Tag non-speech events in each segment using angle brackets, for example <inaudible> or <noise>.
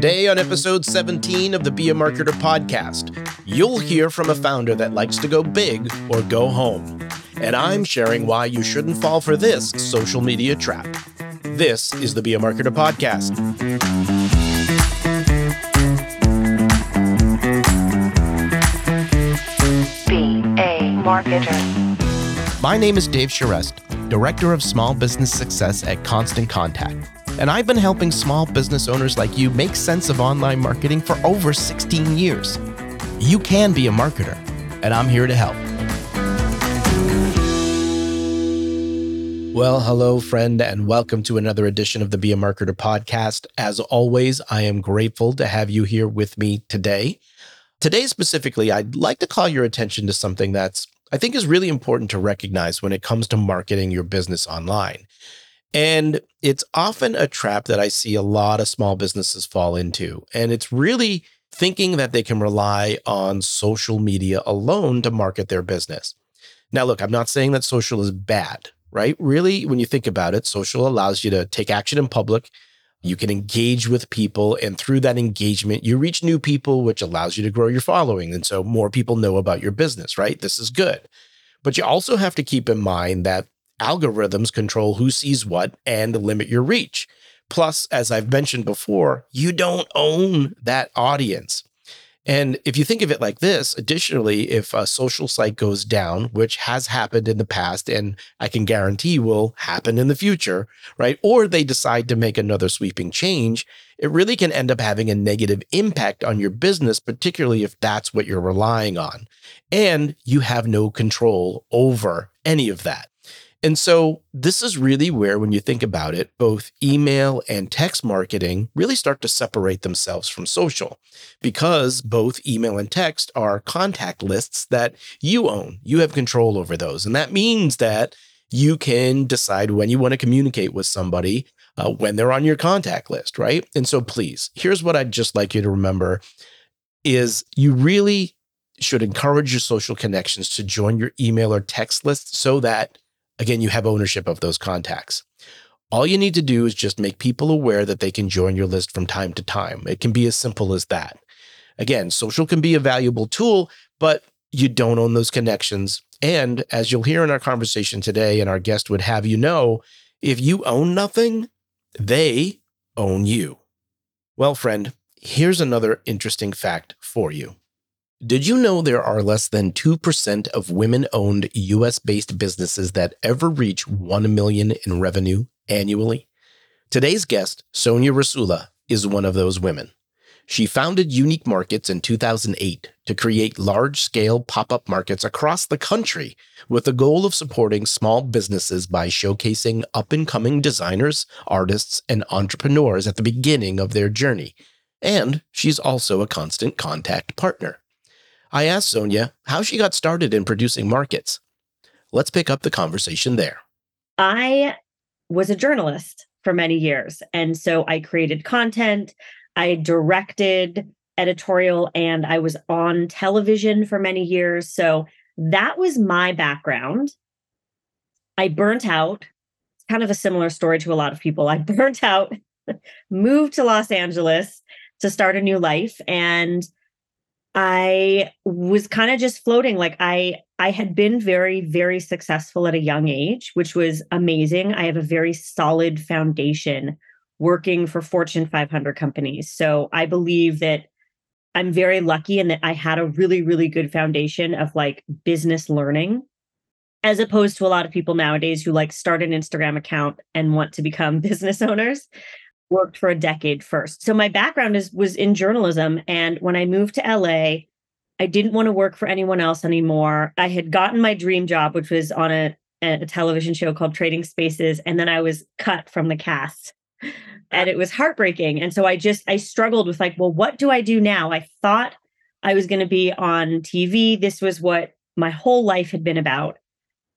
Today, on episode 17 of the Be a Marketer podcast, you'll hear from a founder that likes to go big or go home. And I'm sharing why you shouldn't fall for this social media trap. This is the Be a Marketer podcast. Be a marketer. My name is Dave Charest, Director of Small Business Success at Constant Contact. And I've been helping small business owners like you make sense of online marketing for over 16 years. You can be a marketer, and I'm here to help. Well, hello, friend, and welcome to another edition of the Be a Marketer podcast. As always, I am grateful to have you here with me today. Today, specifically, I'd like to call your attention to something that's I think is really important to recognize when it comes to marketing your business online. And it's often a trap that I see a lot of small businesses fall into. And it's really thinking that they can rely on social media alone to market their business. Now, look, I'm not saying that social is bad, right? Really, when you think about it, social allows you to take action in public. You can engage with people, and through that engagement, you reach new people, which allows you to grow your following. And so more people know about your business, right? This is good. But you also have to keep in mind that algorithms control who sees what and limit your reach. Plus, as I've mentioned before, you don't own that audience. And if you think of it like this, additionally, if a social site goes down, which has happened in the past and I can guarantee will happen in the future, right? Or they decide to make another sweeping change, it really can end up having a negative impact on your business, particularly if that's what you're relying on. And you have no control over any of that. And so, this is really where, when you think about it, both email and text marketing really start to separate themselves from social because both email and text are contact lists that you own. You have control over those. And that means that you can decide when you want to communicate with somebody uh, when they're on your contact list, right? And so, please, here's what I'd just like you to remember is you really should encourage your social connections to join your email or text list so that Again, you have ownership of those contacts. All you need to do is just make people aware that they can join your list from time to time. It can be as simple as that. Again, social can be a valuable tool, but you don't own those connections. And as you'll hear in our conversation today, and our guest would have you know, if you own nothing, they own you. Well, friend, here's another interesting fact for you. Did you know there are less than 2% of women owned US based businesses that ever reach 1 million in revenue annually? Today's guest, Sonja Rasula, is one of those women. She founded Unique Markets in 2008 to create large scale pop up markets across the country with the goal of supporting small businesses by showcasing up and coming designers, artists, and entrepreneurs at the beginning of their journey. And she's also a constant contact partner. I asked Sonja how she got started in producing markets. Let's pick up the conversation there. I was a journalist for many years. And so I created content, I directed editorial, and I was on television for many years. So that was my background. I burnt out. It's kind of a similar story to a lot of people. I <laughs> burnt out, moved to Los Angeles to start a new life. And I was kind of just floating like I I had been very very successful at a young age, which was amazing. I have a very solid foundation working for Fortune 500 companies. So I believe that I'm very lucky in that I had a really really good foundation of like business learning as opposed to a lot of people nowadays who like start an Instagram account and want to become <laughs> business owners worked for a decade first. So my background is was in journalism and when I moved to LA, I didn't want to work for anyone else anymore. I had gotten my dream job which was on a a television show called Trading Spaces and then I was cut from the cast. And it was heartbreaking. And so I just I struggled with like, well, what do I do now? I thought I was going to be on TV. This was what my whole life had been about.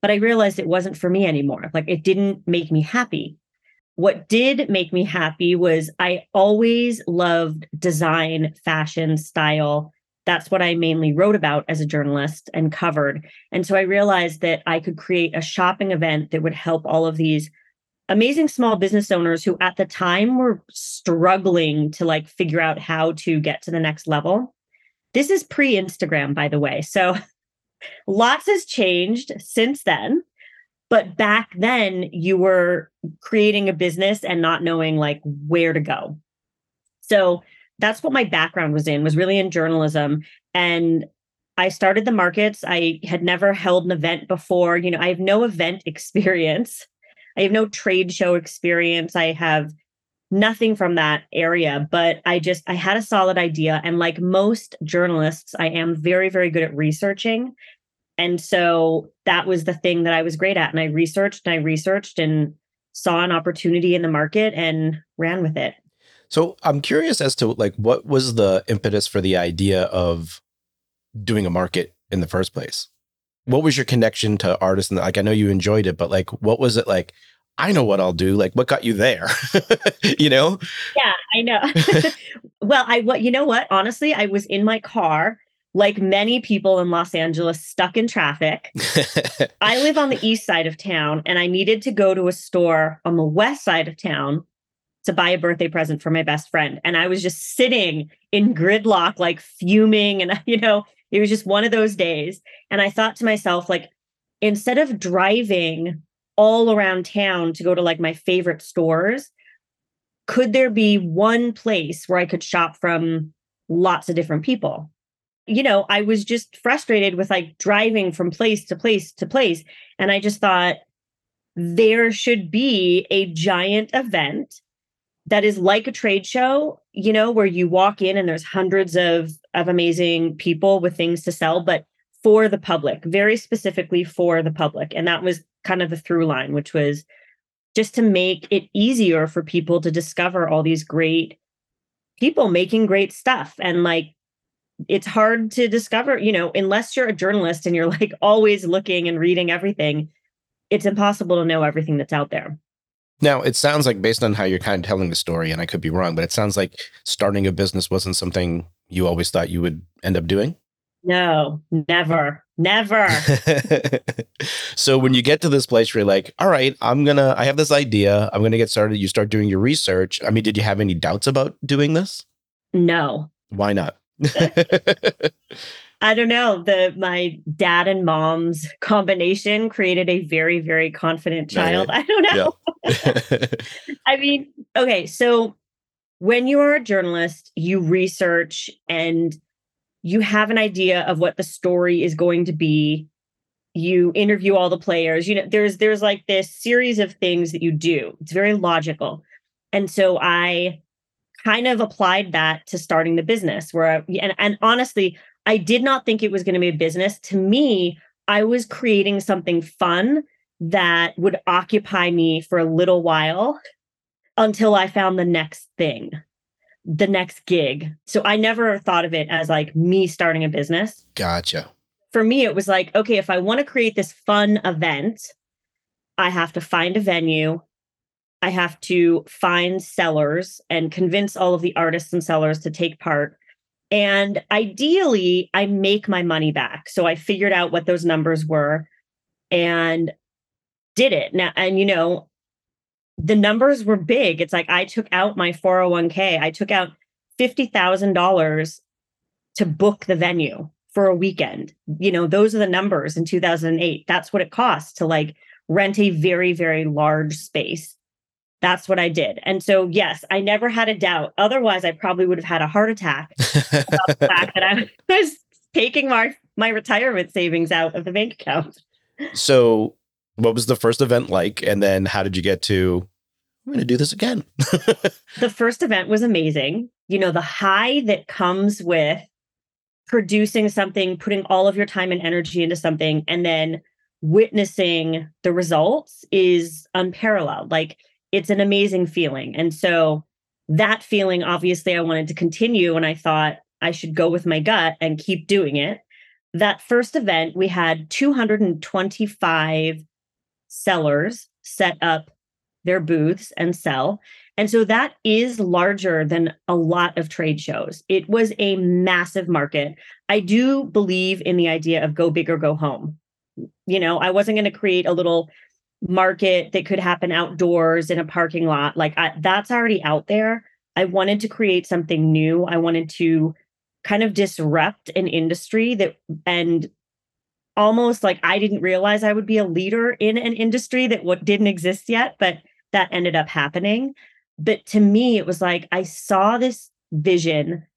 But I realized it wasn't for me anymore. Like it didn't make me happy. What did make me happy was I always loved design, fashion, style. That's what I mainly wrote about as a journalist and covered. And so I realized that I could create a shopping event that would help all of these amazing small business owners who at the time were struggling to like figure out how to get to the next level. This is pre Instagram, by the way. So <laughs> lots has changed since then. But back then, you were creating a business and not knowing like where to go. So that's what my background was in, was really in journalism. And I started the markets. I had never held an event before. You know, I have no event <laughs> experience. I have no trade show experience. I have nothing from that area, but I just I had a solid idea and like most journalists, I am very very good at researching. And so that was the thing that I was great at and I researched and I researched and saw an opportunity in the market and ran with it. So I'm curious as to like what was the impetus for the idea of doing a market in the first place? What was your connection to artists? And like, I know you enjoyed it, but like, what was it like? I know what I'll do. Like, what got you there? <laughs> you know? Yeah, I know. <laughs> well, I what you know what? Honestly, I was in my car, like many people in Los Angeles, stuck in traffic. <laughs> I live on the east side of town, and I needed to go to a store on the west side of town to buy a birthday present for my best friend. And I was just sitting in gridlock, like fuming, and <laughs> you know, it was just one of those days. And I thought to myself, like, instead of driving all around town to go to like my favorite stores, could there be one place where I could shop from lots of different people? You know, I was just frustrated with like driving from place to place to place. And I just thought there should be a giant event that is like a trade show, you know, where you walk in and there's hundreds of of amazing people with things to sell, but for the public, very specifically for the public. And that was kind of the through line, which was just to make it easier for people to discover all these great people making great stuff. And like, it's hard to discover, you know, unless you're a journalist and you're like always looking and reading everything, it's impossible to know everything that's out there. Now, it sounds like based on how you're kind of telling the story, and I could be wrong, but it sounds like starting a business wasn't something you always thought you would end up doing? No, never, never. <laughs> so when you get to this place where you're like, all right, I'm going to, I have this idea, I'm going to get started. You start doing your research. I mean, did you have any doubts about doing this? No. Why not? <laughs> I don't know. The my dad and mom's combination created a very, very confident child. I don't know. Yeah. <laughs> <laughs> I mean, okay, so when you are a journalist, you research and you have an idea of what the story is going to be. You interview all the players. You know, there's there's like this series of things that you do. It's very logical. And so I kind of applied that to starting the business where I, and and honestly, I did not think it was going to be a business. To me, I was creating something fun that would occupy me for a little while until I found the next thing, the next gig. So I never thought of it as like me starting a business. Gotcha. For me, it was like, okay, if I want to create this fun event, I have to find a venue. I have to find sellers and convince all of the artists and sellers to take part. And ideally, I make my money back. So I figured out what those numbers were and did it. Now, and you know, the numbers were big. It's like I took out my 401k, I took out $50,000 to book the venue for a weekend. You know, those are the numbers in 2008. That's what it costs to like rent a very, very large space. That's what I did. And so, yes, I never had a doubt. Otherwise, I probably would have had a heart attack <laughs> about the fact that I <laughs> was taking my, my retirement savings out of the bank account. So, what was the first event like? And then how did you get to, I'm going to do this again? <laughs> the first event was amazing. You know, the high that comes with producing something, putting all of your time and energy into something, and then witnessing the results is unparalleled. Like, it's an amazing feeling. And so, that feeling, obviously, I wanted to continue. And I thought I should go with my gut and keep doing it. That first event, we had 225 sellers set up their booths and sell. And so that is larger than a lot of trade shows. It was a massive market. I do believe in the idea of go big or go home. You know, I wasn't going to create a little market that could happen outdoors in a parking lot. Like I, that's already out there. I wanted to create something new. I wanted to kind of disrupt an industry that and almost like I didn't realize I would be a leader in an industry that what didn't exist yet, but that ended up happening. But to me, it was like I saw this vision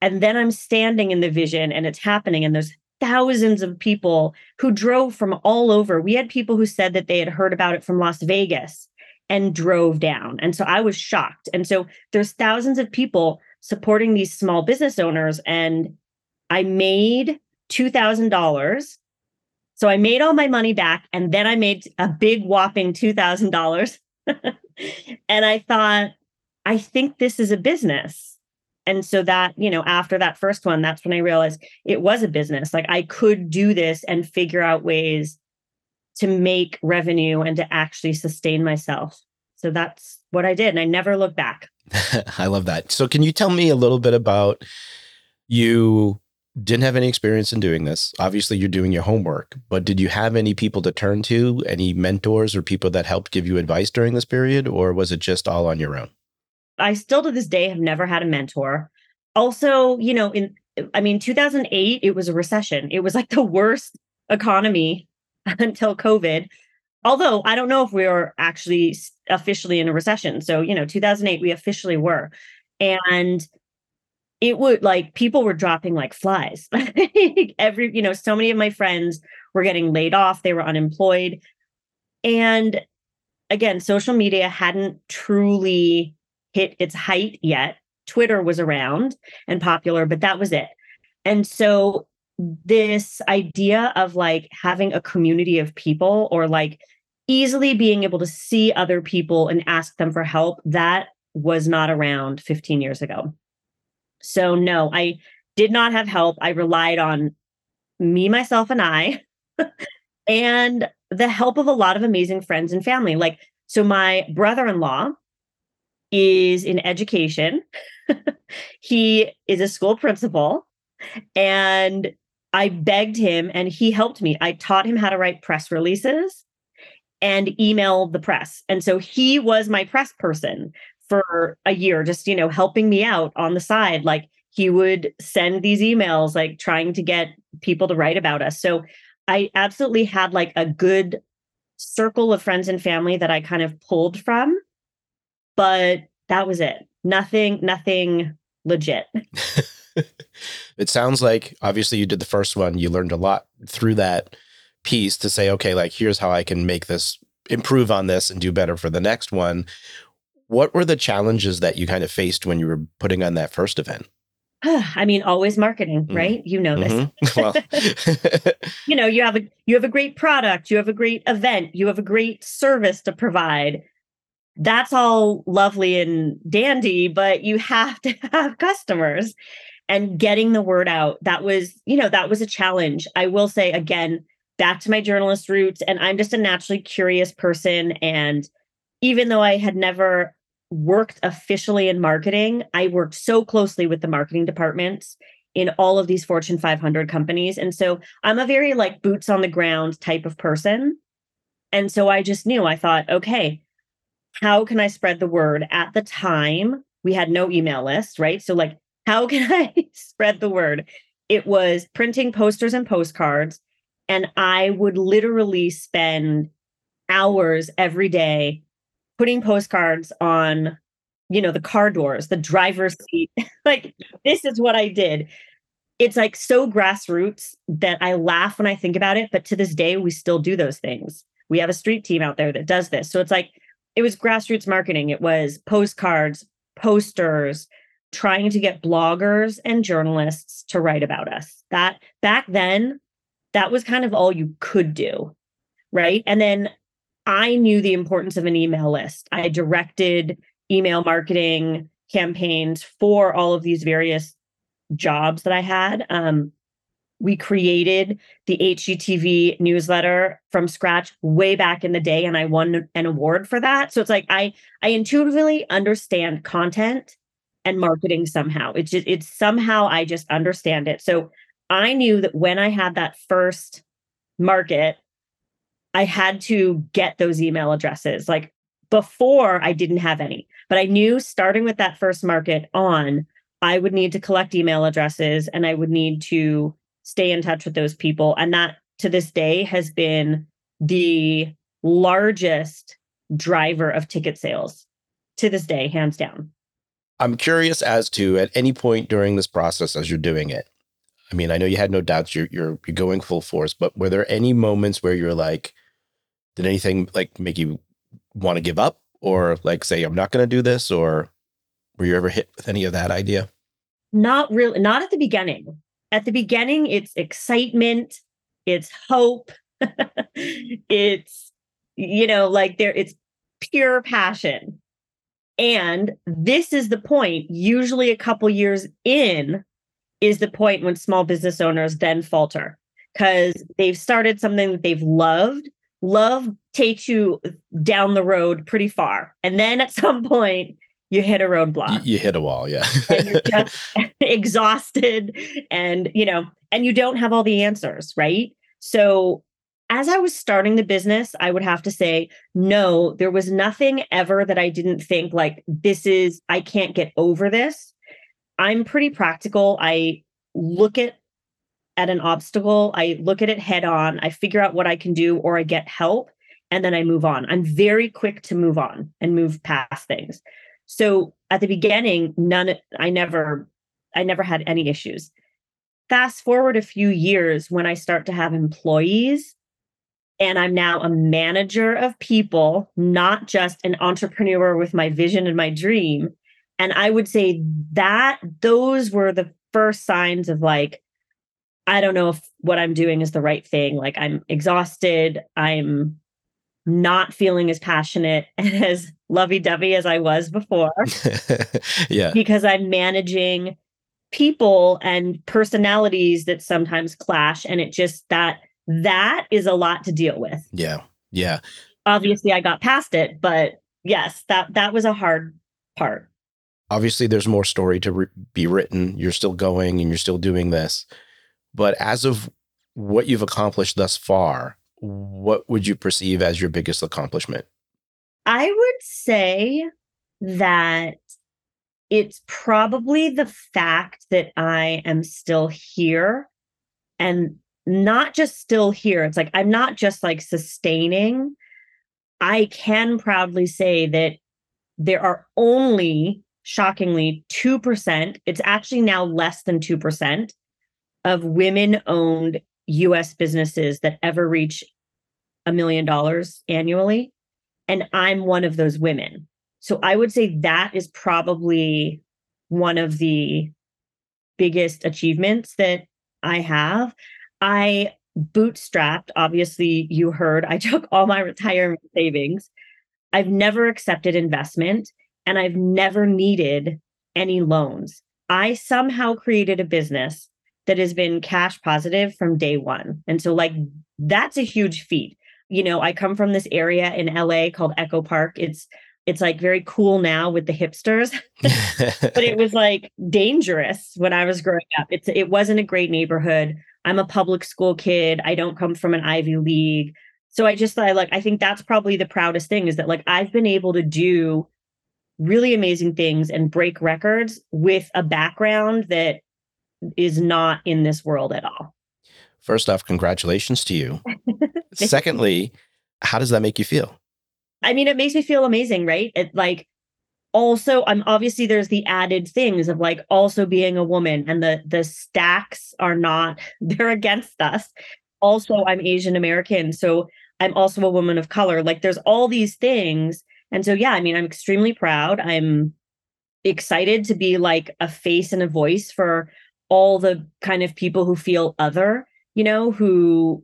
and then I'm standing in the vision and it's happening. And there's thousands of people who drove from all over. We had people who said that they had heard about it from Las Vegas and drove down. And so I was shocked. And so there's thousands of people supporting these small business owners. And I made $2,000. So I made all my money back and then I made a big whopping $2,000. <laughs> and I thought, I think this is a business and so that you know after that first one that's when i realized it was a business. Like i could do this and figure out ways to make revenue and to actually sustain myself. So that's what i did and i never looked back. <laughs> I love that. So can you tell me a little bit about you didn't have any experience in doing this. Obviously you're doing your homework but did you have any people to turn to any mentors or people that helped give you advice during this period or was it just all on your own I still to this day have never had a mentor. Also, you know, in I mean 2008 it was a recession. It was like the worst economy <laughs> until COVID. Although I don't know if we were actually officially in a recession. So, you know, 2008 we officially were. And it would like people were dropping like flies. <laughs> Every, you know, so many of my friends were getting laid off, they were unemployed. And again, social media hadn't truly hit its height yet. Twitter was around and popular, but that was it. And so this idea of like having a community of people or like easily being able to see other people and ask them for help, that was not around 15 years ago. So no, I did not have help. I relied on me, myself, and I, <laughs> and the help of a lot of amazing friends and family. Like, so my brother in law is in education. <laughs> he is a school principal. And I begged him and he helped me. I taught him how to write press releases and email the press. And so he was my press person for a year, just, you know, helping me out on the side. Like he would send these emails, like trying to get people to write about us. So I absolutely had like a good circle of friends and family that I kind of pulled from but that was it. Nothing, nothing legit. <laughs> it sounds like obviously you did the first one, you learned a lot through that piece to say, okay, like here's how I can make this improve on this and do better for the next one. What were the challenges that you kind of faced when you were putting on that first event? <sighs> I mean, always marketing, mm-hmm. right? You know this. Mm-hmm. <laughs> Well. <laughs> you know, you have a you have a great product, you have a great event, you have a great service to provide that's all lovely and dandy, but you have to <laughs> have customers and getting the word out. That was, you know, that was a challenge. I will say again, back to my journalist roots, and I'm just a naturally curious person. And even though I had never worked officially in marketing, I worked so closely with the marketing departments in all of these Fortune 500 companies. And so I'm a very like boots on the ground type of person. And so I just knew, I thought, okay, how can I spread the word? At the time, we had no email list, right? So, like, how can <laughs> I spread the word? It was printing posters and postcards. And I would literally spend hours every day putting postcards on, you know, the car doors, the driver's seat. <laughs> like, this is what I did. It's like so grassroots that I laugh when I think about it. But to this day, we still do those things. We have a street team out there that does this. So it's like, it was grassroots marketing. It was postcards, posters, trying to get bloggers and journalists to write about us. That back then, that was kind of all you could do. Right. And then I knew the importance of an email list. I directed email marketing campaigns for all of these various jobs that I had. Um, we created the HGTV newsletter from scratch way back in the day and I won an award for that. So it's like I I intuitively understand content and marketing somehow. It's just it's somehow I just understand it. So I knew that when I had that first market I had to get those email addresses. Like before, I didn't have any, but I knew starting with that first market on, I would need to collect email addresses and I would need to stay in touch with those people. And that to this day has been the largest driver of ticket sales to this day, hands down. I'm curious as to at any point during this process as you're doing it. I mean, I know you had no doubts you're you're you're going full force, but were there any moments where you're like, did anything like make you want to give up or like say I'm not going to do this or were you ever hit with any of that idea? Not really, not at the beginning. At the beginning, it's excitement, it's hope, <laughs> it's you know, like there it's pure passion. And this is the point, usually a couple years in, is the point when small business owners then falter because they've started something that they've loved. Love takes you down the road pretty far. And then at <laughs> some point, you hit a roadblock. You, you hit a wall, yeah. <laughs> and you're just <laughs> exhausted and, you know, and you don't have all the answers, right? So as I was starting the business, I would have to say, no, there was nothing ever that I didn't think like, this is, I can't get over this. I'm pretty practical. I look at at an obstacle, I look at it head on, I figure out what I can do or I get help and then I move on. I'm very quick to move on and move past things. So at the beginning, none I never I never had any issues. Fast forward a few years when I start to have employees and I'm now a manager of people, not just an entrepreneur with my vision and my dream. And I would say that those were the first signs of like, I don't know if what I'm doing is the right thing. Like, I'm exhausted. I'm not feeling as passionate and <laughs> as lovey dovey as I was before. <laughs> yeah. Because I'm managing people and personalities that sometimes clash. And it just that that is a lot to deal with. Yeah. Yeah. Obviously I got past it, but yes, that that was a hard part. Obviously there's more story to re- be written. You're still going and you're still doing this. But as of what you've accomplished thus far, what would you perceive as your biggest accomplishment? I would say that it's probably the fact that I am still here and not just still here. It's like I'm not just like sustaining. I can proudly say that there are only shockingly 2%, it's actually now less than 2% of women owned US businesses that ever reach a million dollars annually. And I'm one of those women. So I would say that is probably one of the biggest achievements that I have. I bootstrapped, obviously, you heard I <laughs> took all my retirement savings. I've never accepted investment and I've never needed any loans. I somehow created a business that has been cash positive from day one. And so, like, that's a huge feat. You know, I come from this area in LA called Echo Park. It's it's like very cool now with the hipsters <laughs> but it <laughs> was like dangerous when i was growing up. It's it wasn't a great neighborhood. I'm a public school kid. I don't come from an ivy league. So i just thought like i think that's probably the proudest thing is that like i've been able to do really amazing things and break records with a background that is not in this world at all first off congratulations to <laughs> you secondly how does that make you feel I mean, it makes me feel amazing, right? It like also I'm obviously there's the added things of like also being a woman and the the stacks are not <laughs> they're against us. Also, I'm Asian American, so I'm also a woman of color. Like there's all these things. And so yeah, I mean, I'm extremely proud. I'm excited to be like a face and a voice for all the kind of people who feel other, you know, who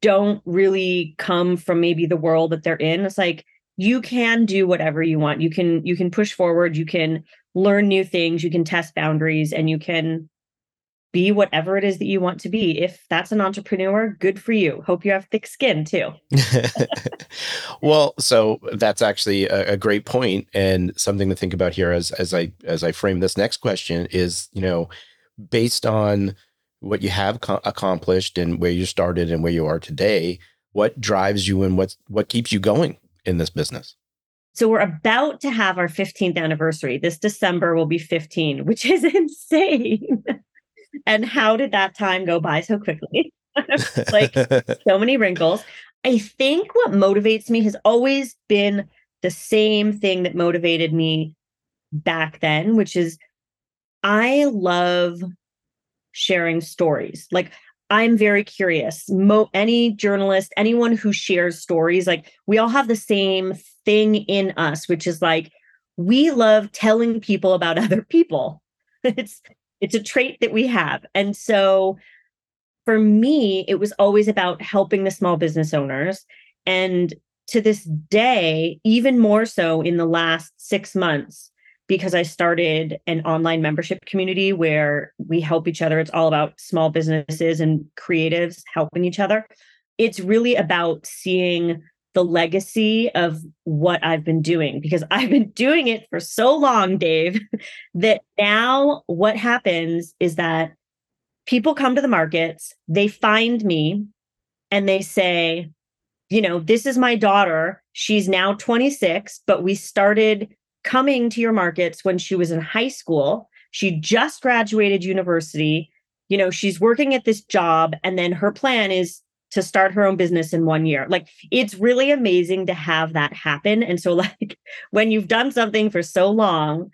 don't really come from maybe the world that they're in. It's like you can do whatever you want. You can you can push forward. You can learn new things. You can test boundaries and you can be whatever it is that you want to be. If that's an entrepreneur good for you. Hope you have thick skin too. <laughs> <laughs> Well so that's actually a, a, great point and something to think about here as as i as i frame this next question is you know based on what you have co- accomplished and where you started and where you are today what drives you and what's what keeps you going in this business? So we're about to have our 15th anniversary. This December will be 15, which is <laughs> insane. and how did that time go by so quickly? <laughs> like <laughs> so many wrinkles. I think what motivates me has always been the same thing that motivated me back then, which is I love sharing stories. Like I'm very curious. Mo- any journalist, anyone who shares stories, like we all have the same thing in us, which is like we love telling people about <laughs> other people. it's it's a trait that we have. And so for me, it was always about helping the small business owners. And to this day, even more so in the last six months, because I started an online membership community where we help each other. It's all about small businesses and creatives helping each other. It's really about seeing the legacy of what I've been doing because <laughs> I've been doing it for so long, Dave, <laughs> that now what happens is that people come to the markets, they find me, and they say, you know, this is my daughter. She's now 26, but we started coming to your markets when she was in high school. She just graduated university. You know, she's working at this job, and then her plan is to start her own business in one year. Like, it's really amazing to have that happen. And so, <laughs> like, when you've done something for so long,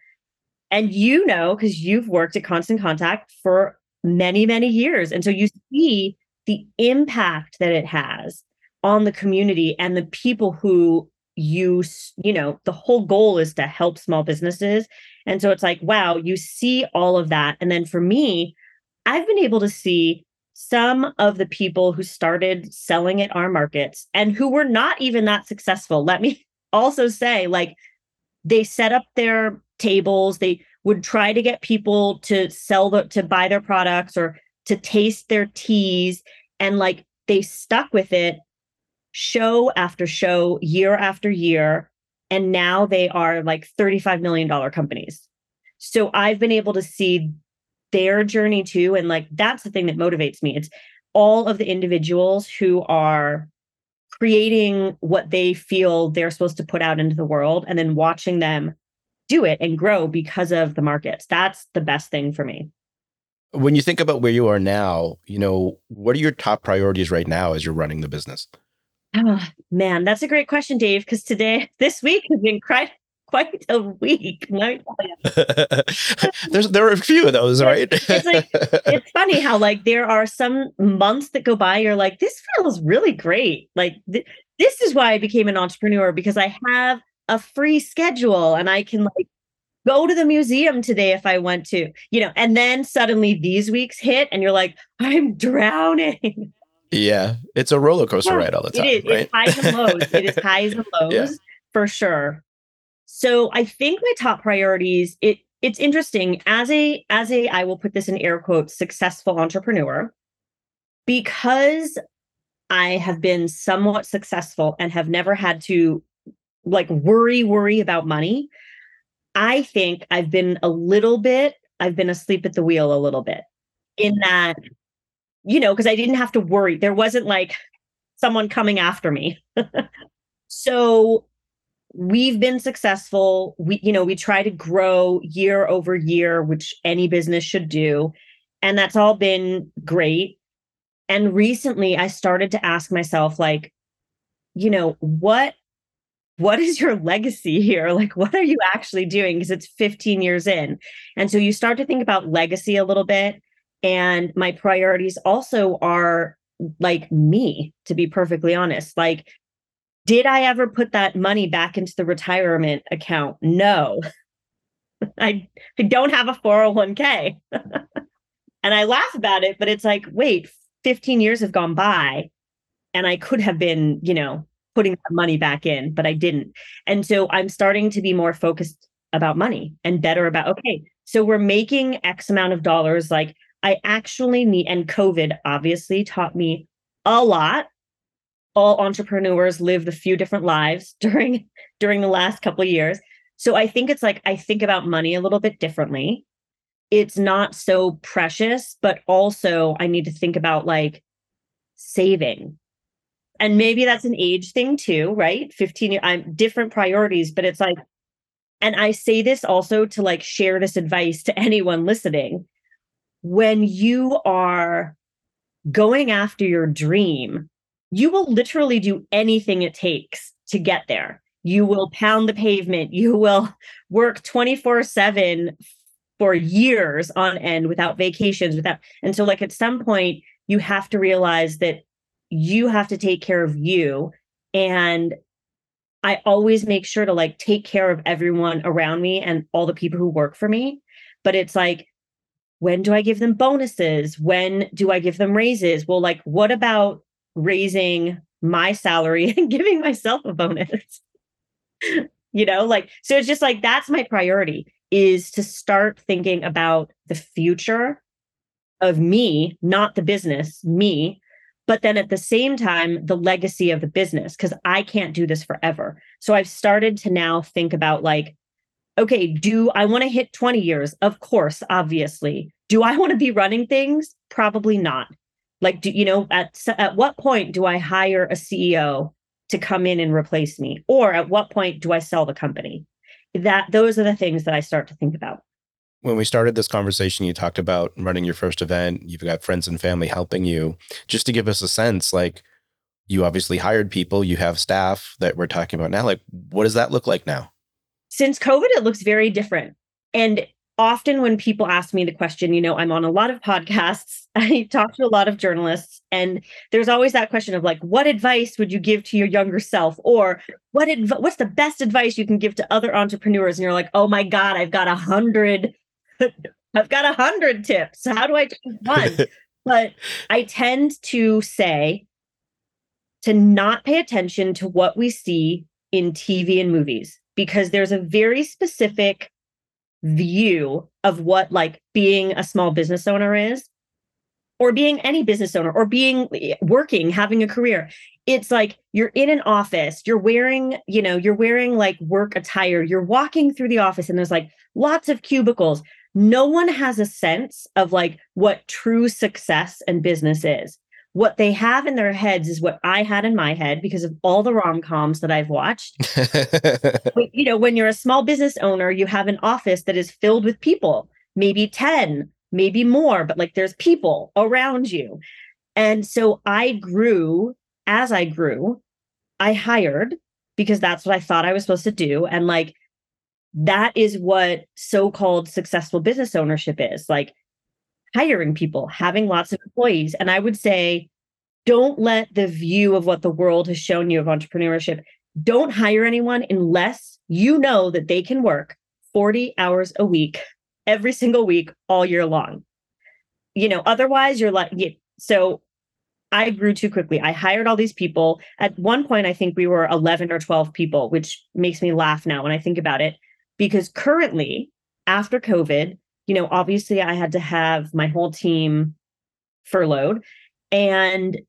and you know, because you've worked at Constant Contact for many, many years. And so you see the impact that it has on the community and the people who use you know the whole goal is to help small businesses and so it's like wow you see all of that and then for me i've been able to see some of the people who started selling at our markets and who were not even that successful. Let me <laughs> also say like they set up their tables they would try to get people to sell the to buy their products or to taste their teas and like they stuck with it show after show, year after year. And now they are like $35 million companies. So I've been able to see their journey too. And like that's the thing that motivates me. It's all of the individuals who are creating what they feel they're supposed to put out into the world and then watching them do it and grow because of the markets. That's the best thing for me. When you think about where you are now, you know, what are your top priorities right now as you're running the business? Oh, <sighs> man, that's a great question, Dave, because today, <laughs> this week has been quite, quite a week. <laughs> There's there are a few of those, right? it's like it's funny how like there are some months that go by, you're like, this feels really great. Like th- this is why I became an entrepreneur because I have a free schedule and I can like go to the museum today if I want to, you know, and then suddenly these weeks hit and you're like, I'm drowning. Yeah, it's a roller coaster yeah, ride all the time. It is. Right? It's highs and lows. it is <laughs> highs and lows yeah. for sure. So I think my top priorities. It it's interesting as a as a I will put this in air quotes successful entrepreneur because I have been somewhat successful and have never had to like worry worry about money. I think I've been a little bit I've been asleep at the wheel a little bit in that you know, because I didn't have to worry. There wasn't like someone coming after me. so we've been successful. We, you know, we try to grow year over year, which any business should do. And that's all been great. And recently I started to ask myself, like, you know, what what is your legacy here? <laughs> Like, what are you actually doing? Because it's 15 years in. And so you start to think about legacy a little bit and my priorities also are like me, to be perfectly honest. Like, did I ever put that money back into the retirement account? No. <laughs> I, I don't have a 401k. <laughs> and I laugh about it, but it's like, wait, 15 years have gone by and I could have been, you know, putting that money back in, but I didn't. And so I'm starting to be more focused about money and better about, okay, so we're making X amount of dollars. Like, I actually need, and COVID obviously taught me a lot. All entrepreneurs lived a few different lives <laughs> during during the last couple of years. So I think it's like I think about money a little bit differently. It's not so precious, but also I need to think about like saving. and maybe that's an age thing too, right? 15 I'm different priorities, but it's like and I say this also to like share this advice to <laughs> anyone listening. When you are going after your dream, you will literally do anything it takes to get there. You will pound the pavement. You will work 24 7 for years on end without vacations, without. And so, like, at some point, you have to realize that you have to take care of you. And I always make sure to like take care of everyone around me and all the people who work for me. But it's like, when do I give them bonuses? When do I give them raises? Well, like, what about raising my salary <laughs> and giving myself a bonus? <laughs> you know, like, so it's just like that's my priority is to start thinking about the future of me, not the business, me, but then at the same time, the legacy of the business, because I can't do this forever. So I've started to now think about like, okay, do I want to hit 20 years? Of course, obviously. Do I want to be running things? Probably not. Like, do you know, at, at what point do I hire a CEO to come in and replace me? Or at what point do I sell the company? That those are the things that I start to think about when we started this conversation, you talked about running your first event. You've got friends and family helping you. Just to give us a sense, like you obviously hired people, you have staff that we're talking about now. Like, what does that look like now? Since COVID, it looks very different. And often when people ask me the question, you know, I'm on a lot of podcasts, <laughs> I talk to a lot of journalists, and there's always that question of like, what advice would you give to your younger self? Or what adv- what's the best advice you can give to other entrepreneurs? And you're like, oh my God, I've got a hundred <laughs> I've got a hundred tips. How do I choose <laughs> one? but I tend to say to not pay attention to what we see in TV and movies because there's a very specific view of what like being a small business owner is or being any business owner or being working having a career it's like you're in an office you're wearing you know you're wearing like work attire you're walking through the office and there's like lots of cubicles no one has a sense of like what true success and business is. What they have in their heads is what I had in my head because of all the rom coms that I've watched. <laughs> you know, when you're a small business owner, you have an office that is filled with people, maybe 10, maybe more, but like there's people around you. And so I grew as I grew, I hired because that's what I thought I was supposed to do. And like that is what so-called successful business ownership is like hiring people having lots of employees. And i would say don't let the view of what the world has shown you of entrepreneurship don't hire anyone unless you know that they can work 40 hours a week every single week all year long. You know otherwise you're like so i grew too quickly. I hired all these people. At one point i think we were 11 or 12 people which makes me laugh now when i think about it because currently after covid you know obviously i had to have my whole team furloughed and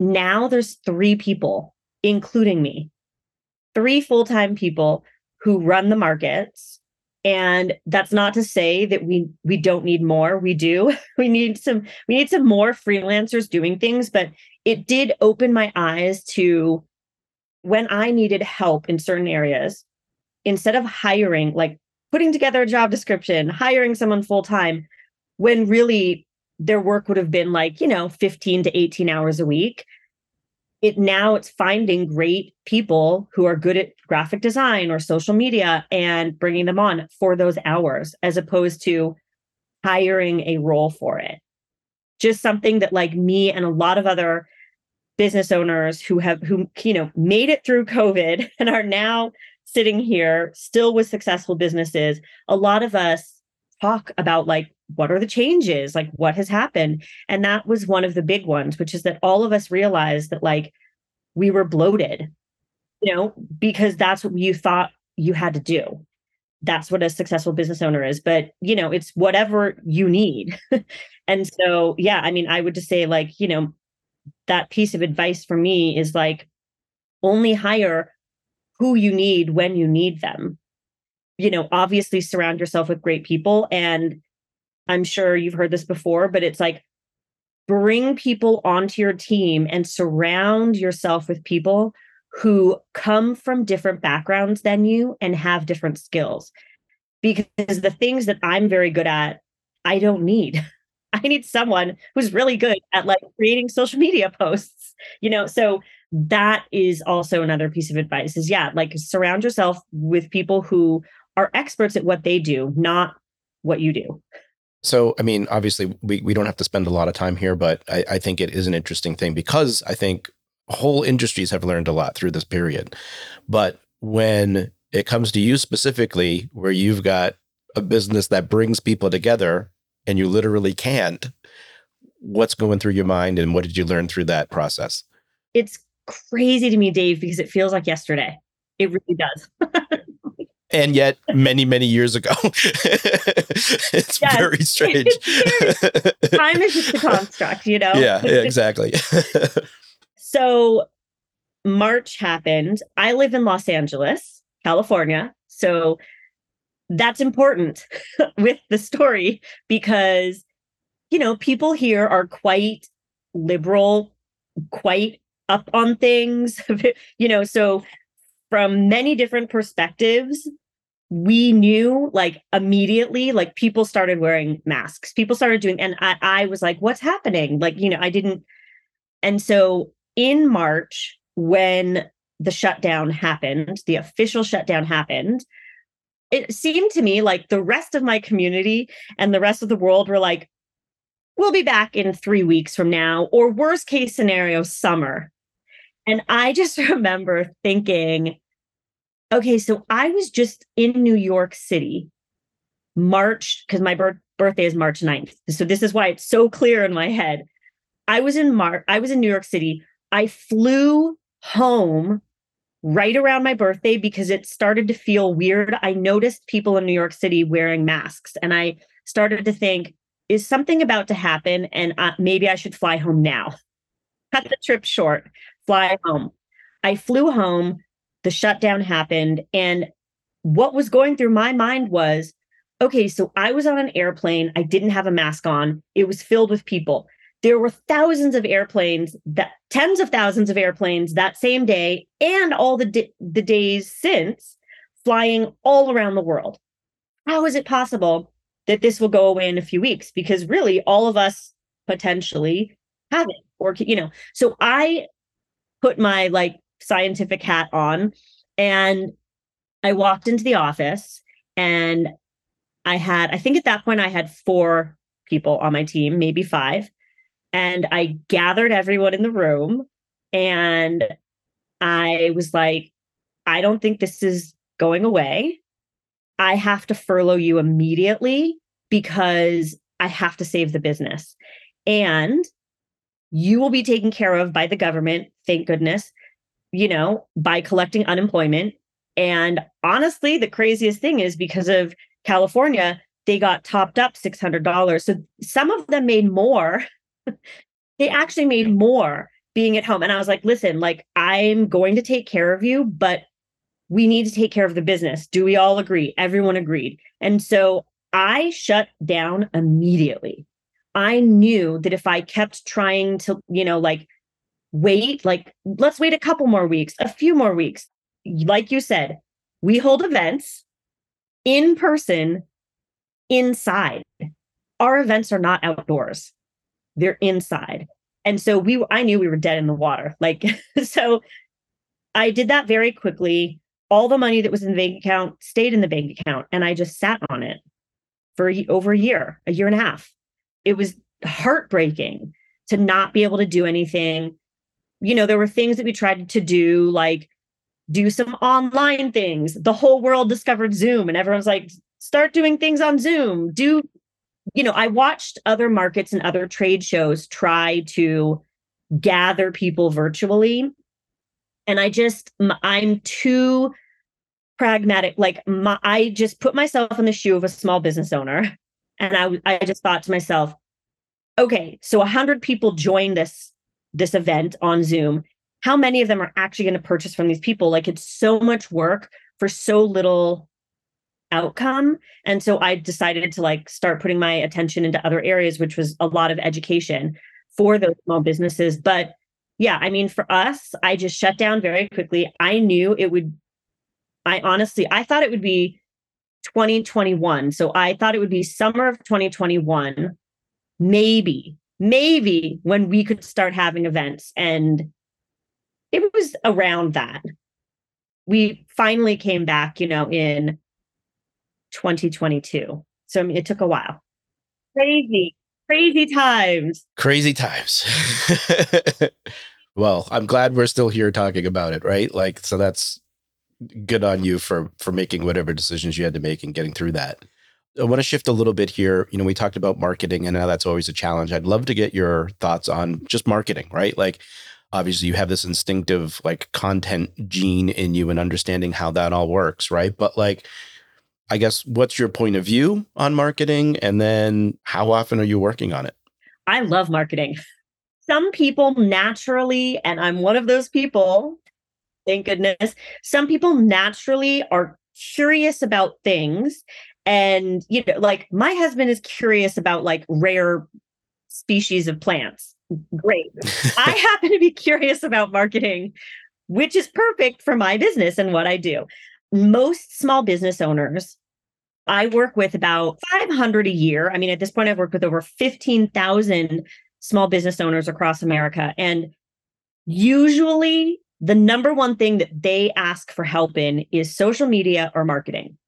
now there's three people including me three full-time people who run the markets and that's not to say that we we don't need more. We do. <laughs> We need some we need some more freelancers doing things but it did open my eyes to when i needed help in certain areas instead of hiring, like putting together a job description, hiring someone full time, when really their work would have been like, you know, 15 to 18 hours a week. It now it's finding great people who are good at graphic design or social media and bringing them on for those hours as opposed to hiring a role for it. Just something that like me and a lot of other business owners who have who you know made it through covid <laughs> and are now sitting here still with successful businesses, a lot of us talk about like what are the changes? Like what has happened? And that was one of the big ones which is that all of us realized that like we were bloated you know because that's what you thought you had to do. That's what a successful business owner is but you know it's whatever you need. <laughs> And so yeah i mean i would just say like you know that piece of advice for me is like only hire who you need when you need them. You know, obviously surround yourself with great people. And I'm sure you've heard this before, but it's like bring people onto your team and surround yourself with people who come from different backgrounds than you and have different skills. Because the things that I'm very good at, I don't need. <laughs> I need someone who's really good at like creating social media posts, you know? So that is also another piece of advice is yeah, like surround yourself with people who are experts at what they do, not what you do. So, I mean, obviously, we, we don't have to spend a lot of time here, but I, I think it is an interesting thing because I think whole industries have learned a lot through this period. But when it comes to you specifically, where you've got a business that brings people together and you literally can't, what's going through your mind and what did you learn through that process? It's crazy to me, Dave, because it feels like yesterday. It really does. <laughs> and yet many many years ago <laughs> it's yes. very strange time is just a construct you know yeah, yeah exactly <laughs> so march happened i live in los angeles california so that's important with the story because you know people here are quite liberal quite up on things <laughs> you know so from many different perspectives we knew like immediately like people started wearing masks. People started doing and I, I was like what's happening? Like you know i didn't and so in march when the shutdown happened the official shutdown happened it seemed to me like the rest of my community and the rest of the world were like we'll be back in three weeks from now or worst case scenario summer and I just <laughs> remember thinking, okay, so I was just in New York City, March, because my birth, birthday is March 9th. So this is why it's so clear in my head. I was in Mar I was in New York City. I flew home right around my birthday because it started to feel weird. I noticed people in New York City wearing masks and I started to think, is something about to happen? And uh, maybe I should fly home now. Cut the trip short fly home. I flew home, the shutdown happened, and what was going through my mind was okay, so I was on an airplane, I didn't have a mask on, it was filled with people. There were thousands of airplanes that tens of thousands of airplanes that same day and all the di- the days since flying all around the world. How is it possible that this will go away in a few weeks because really all of us potentially have it or you know so i put my like scientific hat on and I walked into the office and I had, I think at that point I had four people on my team, maybe five. And I gathered everyone in the room and I was like, I don't think this is going away. I have to furlough you immediately because I have to save the business. And you will be taken care of by the government, thank goodness, you know, by collecting unemployment. And honestly, the craziest thing is because of California, they got topped up $600. So some of them made more. <laughs> they actually made more being at home. And I was like, listen, like, I'm going to take care of you, but we need to take care of the business. Do we all agree? Everyone agreed. And so I shut down immediately. I knew that if I kept trying to, you know, like wait, like let's wait a couple more weeks, a few more weeks. Like you said, we hold events in person inside. Our events are not outdoors. They're inside. And so we I knew we were dead in the water. Like <laughs> so I did that very quickly. All the money that was in the bank account stayed in the bank account and I just sat on it for over a year, a year and a half it was heartbreaking to not be able to do anything. You know, there were things that we tried to do, like do some online things. The whole world discovered Zoom, and everyone's like, start doing things on Zoom. Do, you know, I watched other markets and other trade shows try to gather people virtually. And I just, I'm too pragmatic. Like, my, I just put myself in the shoe of a small business owner and I, I just thought to myself, okay, so 100 people join this this event on Zoom. How many of them are actually going to purchase from these people? Like it's so much work for so little outcome. And so I decided to like start putting my attention into other areas, which was a lot of education for those small businesses. But yeah, I mean, for us, I just shut down very quickly. I knew it would, I honestly, I thought it would be 2021. So I thought it would be summer of 2021, maybe, maybe when we could start having events. And it was around that. We finally came back, you know, in 2022. So I mean, it took a while. Crazy, crazy times. Crazy times. <laughs> well, I'm glad we're still here talking about it, right? Like, so that's good on you for for making whatever decisions you had to make and getting through that. I want to shift a little bit here. You know, we talked about marketing and now that's always a challenge. I'd love to get your thoughts on just marketing, right? Like obviously you have this instinctive like content gene in you and understanding how that all works, right? But like I guess what's your point of view on marketing and then how often are you working on it? I love marketing. Some people naturally, and I'm one of those people, thank goodness, some people naturally are curious about things. And, you know, like my husband is curious about like rare species of plants. Great. I <laughs> happen to be curious about marketing, which is perfect for my business and what I do most small business owners I work with about 500 a year. I mean, at this point, I've worked with over 15,000 small business owners across America. And usually, the number one thing that they ask for help in is social media or marketing.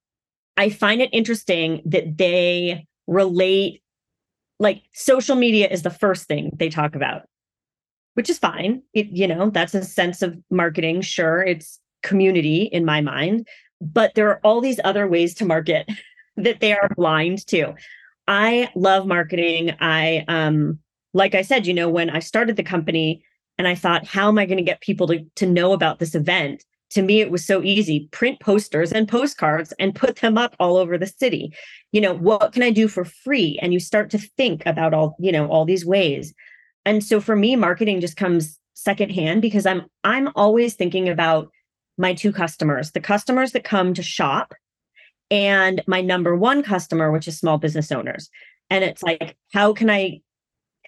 I find it interesting that they relate, like, social media is the first thing they talk about, which is fine. It, you know, that's a sense of marketing. Sure, it's community in my mind but there are all these other ways to market <laughs> that they are blind to. I love marketing. I um like I said, you know, when I started the company and I thought, how am I going to get people to, to know about this event? To me, it was so easy. Print posters and postcards and put them up all over the city. You know, what can I do for free? And you start to think about all, you know, all these ways. And so for me, marketing just comes secondhand because I'm I'm always thinking about my two customers, the customers that come to shop and my number one customer, which is small business owners. And it's like, how can I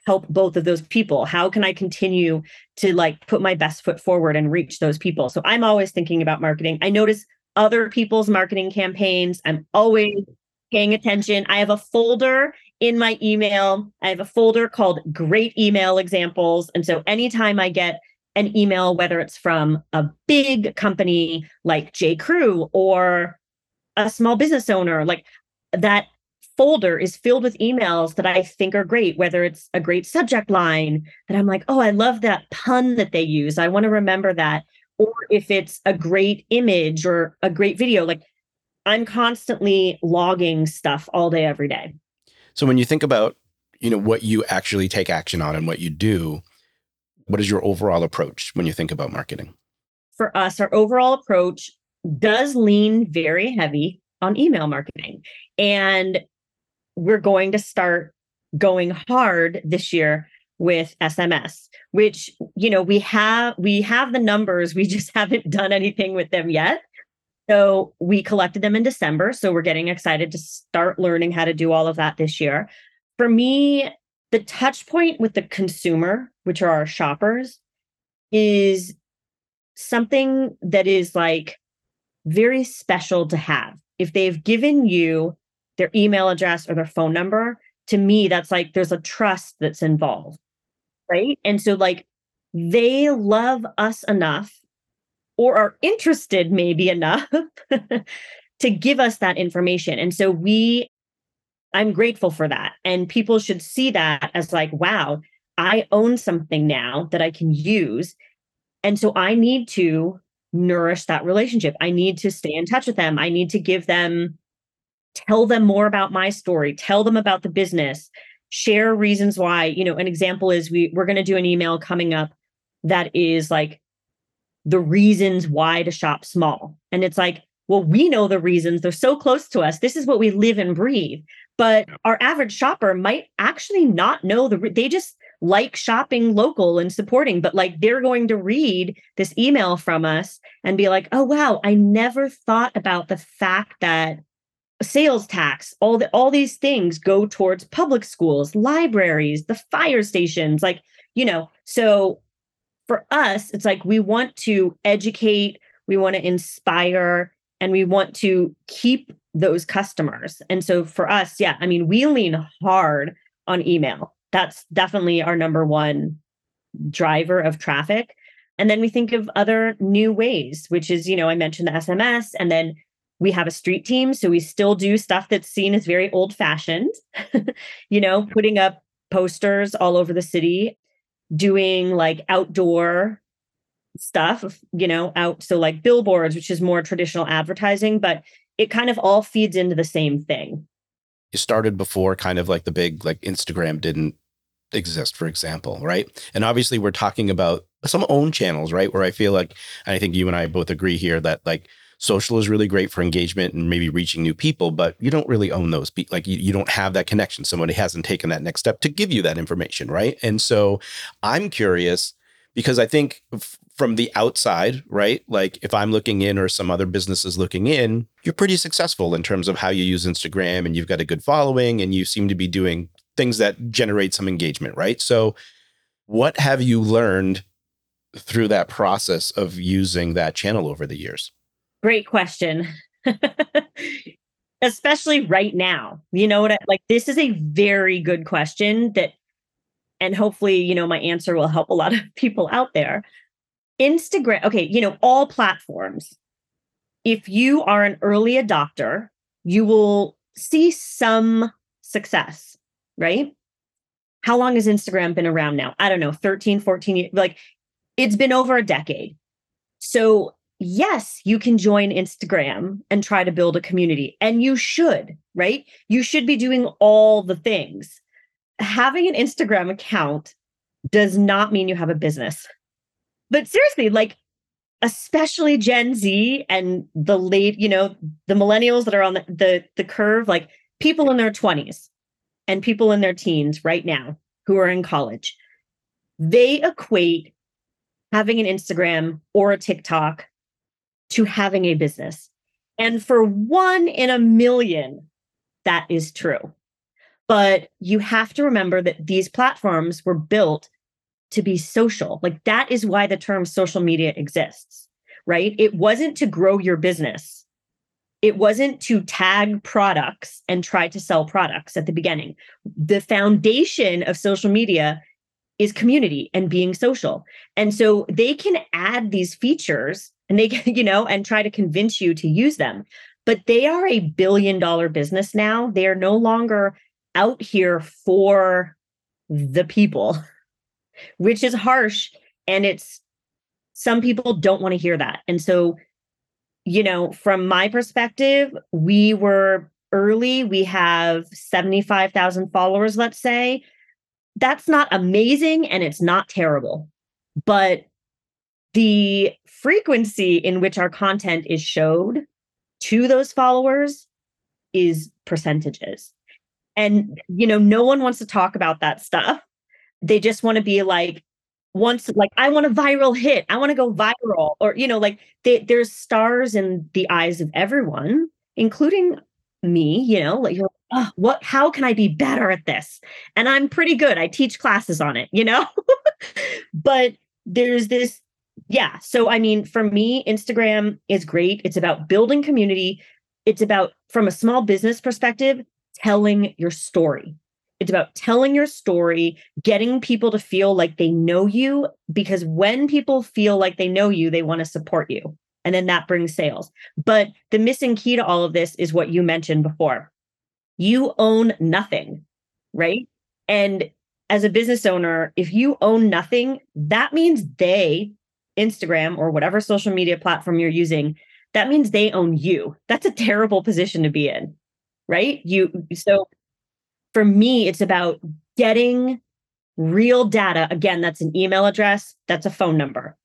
help both of those people? How can I continue to like put my best foot forward and reach those people? So I'm always thinking about marketing. I notice other people's marketing campaigns. I'm always paying attention. I have a folder in my email. I have a folder called great email examples. And so anytime I get an email, whether it's from a big company like J. Crew or a small business owner, like that folder is filled with emails that I think are great, whether it's a great subject line that I'm like, oh, I love that pun that they use. I want to remember that. Or if it's a great image or a great video, like I'm constantly logging stuff all day, every day. So when you think about, you know, what you actually take action on and what you do, what is your overall approach when you think about marketing? For us, our overall approach does lean very heavy on email marketing. And we're going to start going hard this year with SMS, which, you know, we have we have the numbers, we <laughs> just haven't done anything with them yet. So we collected them in December. So we're getting excited to start learning how to do all of that this year. For me, the touch point with the consumer, which are our shoppers, is something that is like very special to have. If they've given you their email address or their phone number, to me, that's like there's a trust that's involved. Right. And so, like, they love us enough or are interested maybe enough <laughs> to give us that information. And so, we, I'm grateful for that. And people should see that as like, wow, I own something now that I can use. And so I need to nourish that relationship. I need to stay in touch with them. I need to give them, tell them more about my story, tell them about the business, share reasons why. You know, an example is we we're going to do an email coming up that is like the reasons why to shop small. And it's like, well, we know the reasons. They're so close to us. This is what we live and breathe. But our average shopper might actually not know the they just like shopping local and supporting, but like they're going to read this email from us and be like, oh, wow, I never thought about the fact that sales tax, all the all these things go towards public schools, libraries, the fire stations, like, you know, so for us, it's like we want to educate, we want to inspire, and we want to keep those customers. And so for us, yeah, I mean, we lean hard on email. That's definitely our number one driver of traffic. And then we think of other new ways, which is, you know, I mentioned the SMS, and then we have a street team. So we still do stuff that's seen as very old fashioned, <laughs> you know, putting up posters all over the city, doing like outdoor stuff, you know, out. So like billboards, which is more traditional advertising, but it kind of all feeds into the same thing. You started before kind of like the big, like Instagram didn't exist, for example, right? And obviously, we're talking about some own channels, right? Where I feel like, and I think you and I both agree here that like social is really great for engagement and maybe reaching new people, but you don't really own those people. Like you, you don't have that connection. Somebody hasn't taken that next step to give you that information, right? And so I'm curious because I think f- from the outside, right? Like if I'm looking in or some other businesses looking in, you're pretty successful in terms of how you use Instagram and you've got a good following and you seem to be doing things that generate some engagement, right? So, what have you learned through that process of using that channel over the years? Great question. <laughs> Especially right now. You know what I, like this is a very good question that and hopefully, you know, my answer will help a lot of <laughs> people out there. Instagram, okay, you know, all platforms. If you are an early adopter, you will see some success right? How long has Instagram been around now? I don't know, 13, 14 years. Like it's been over a decade. So, yes, you can join Instagram and try to build a community, and you should, right? You should be doing all the things. Having an Instagram account does not mean you have a business. But seriously, like, especially Gen Z and the late, you know, the millennials that are on the, the, the curve, like people in their 20s, and people in their teens right now who are in college, they equate having an Instagram or a TikTok to having a business. And for one in a million, that is true. But you have to remember that these platforms were built to be social. Like that is why the term social media exists, right? It wasn't to grow your business it wasn't to tag products and try to sell products at the beginning. The foundation of social media is community and being social. And so they can add these features and they <laughs> you know, and try to convince you to use them. But they are a billion dollar business now. They are no longer out here for the people, <laughs> which is harsh. And it's some people don't want to hear that. And so you know, from my perspective, we were early. We have 75,000 followers, let's say. That's not amazing and it's not terrible. But the frequency in which our content is showed to those followers is percentages. And, you know, no one wants to talk about that stuff. They just want to be like, once like i want a viral hit. I want to go viral. Or you know like they, there's stars in the eyes of everyone including me you know like you're oh, what how can i be better at this? And i'm pretty good. I teach classes on it you know? <laughs> But there's this yeah so i mean for me instagram is great it's about building community it's about from a small business perspective telling your story it's about telling your story, getting people to feel like they know you, because when people feel like they know you, they want to support you. And then that brings sales. But the missing key to all of this is what you mentioned before you own nothing, right? And as a business owner, if you own nothing, that means they, Instagram or whatever social media platform you're using, that means they own you. That's a terrible position to be in, right? You so for me, it's about getting real data. Again, that's an email address, that's a phone number,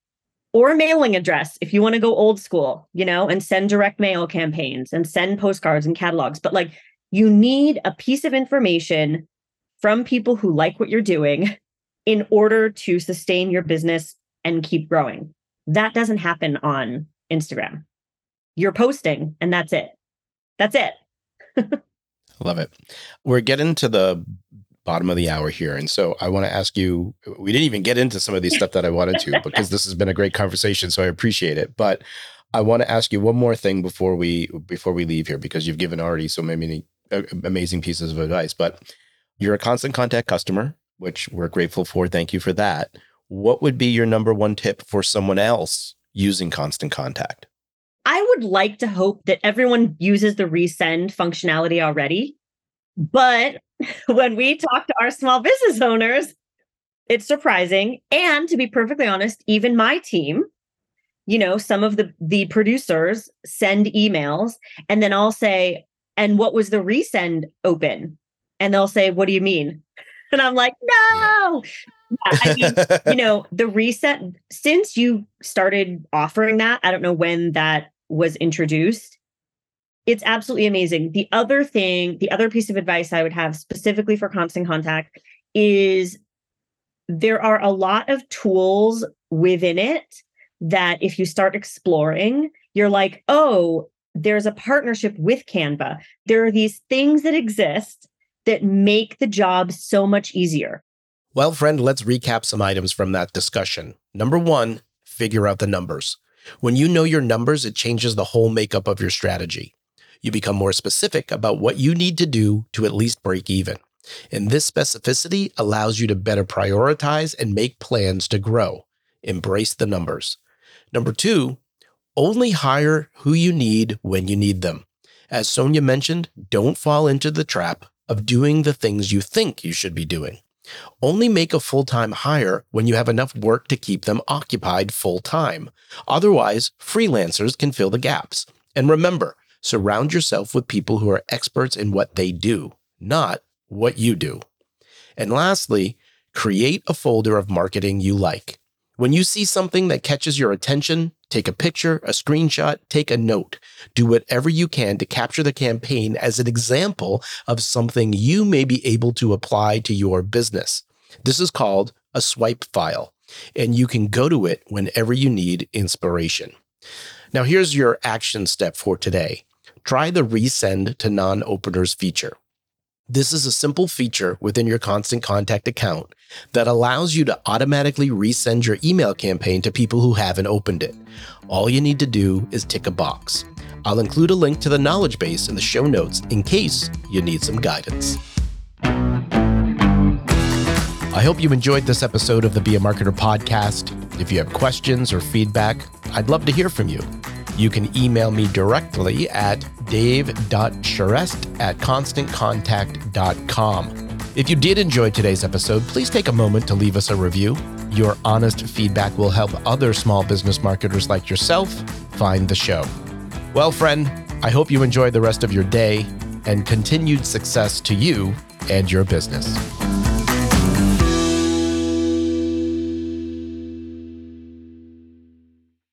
or a mailing address if you want to go old school, you know, and send direct mail campaigns and send postcards and catalogs. But like, you need a piece of information from people who like what you're doing in order to sustain your business and keep growing. That doesn't happen on Instagram. You're posting and that's it. That's it. <laughs> Love it. We're getting to the bottom of the hour here. And so I want to ask you we didn't even get into some of these stuff that I wanted to because this has been a great conversation. So I appreciate it. But I want to ask you one more thing before we before we leave here because you've given already so many uh, amazing pieces of advice. But you're a constant contact customer, which we're grateful for. Thank you for that. What would be your number one tip for someone else using constant contact? I would like to hope that everyone uses the resend functionality already. But <laughs> when we talk to our small business owners, it's surprising. And to be perfectly honest, even my team, you know, some of the the producers send emails and then I'll say, and what was the resend open? And they'll say, what do you mean? <laughs> And I'm like, no. Yeah, I mean, you <laughs> know, the reset since you started offering that, I don't know when that was introduced. It's absolutely amazing. The other thing, the other piece of advice I would have specifically for constant contact is there are a lot of tools within it that if you start exploring, you're like, oh, there's a partnership with Canva. There are these things that exist that make the job so much easier. Well, friend, let's recap some items from that discussion. Number one, figure out the numbers. When you know your numbers, it changes the whole makeup of your strategy. You become more specific about what you need to do to at least break even. And this specificity allows you to better prioritize and make plans to grow. Embrace the numbers. Number two, only hire who you need when you need them. As Sonja mentioned, don't fall into the trap of doing the things you think you should be doing. Only make a full time hire when you have enough work to keep them occupied full time. Otherwise, freelancers can fill the gaps. And remember, surround yourself with people who are experts in what they do, not what you do. And lastly, create a folder of marketing you like. When you see something that catches your attention, take a picture, a screenshot, take a note. Do whatever you can to capture the campaign as an example of something you may be able to apply to your business. This is called a swipe file, and you can go to it whenever you need inspiration. Now, here's your action step for today try the resend to non openers feature. This is a simple feature within your Constant Contact account that allows you to automatically resend your email campaign to people who haven't opened it. All you need to do is tick a box. I'll include a link to the knowledge base in the show notes in case you need some guidance. I hope you enjoyed this episode of the Be a Marketer podcast. If you have questions or feedback, I'd love to hear from you. You can email me directly at dave.charest at constantcontact.com. If you did enjoy today's episode, please take a moment to leave us a review. Your honest feedback will help other small business marketers like yourself find the show. Well, friend, I hope you enjoy the rest of your day and continued success to you and your business.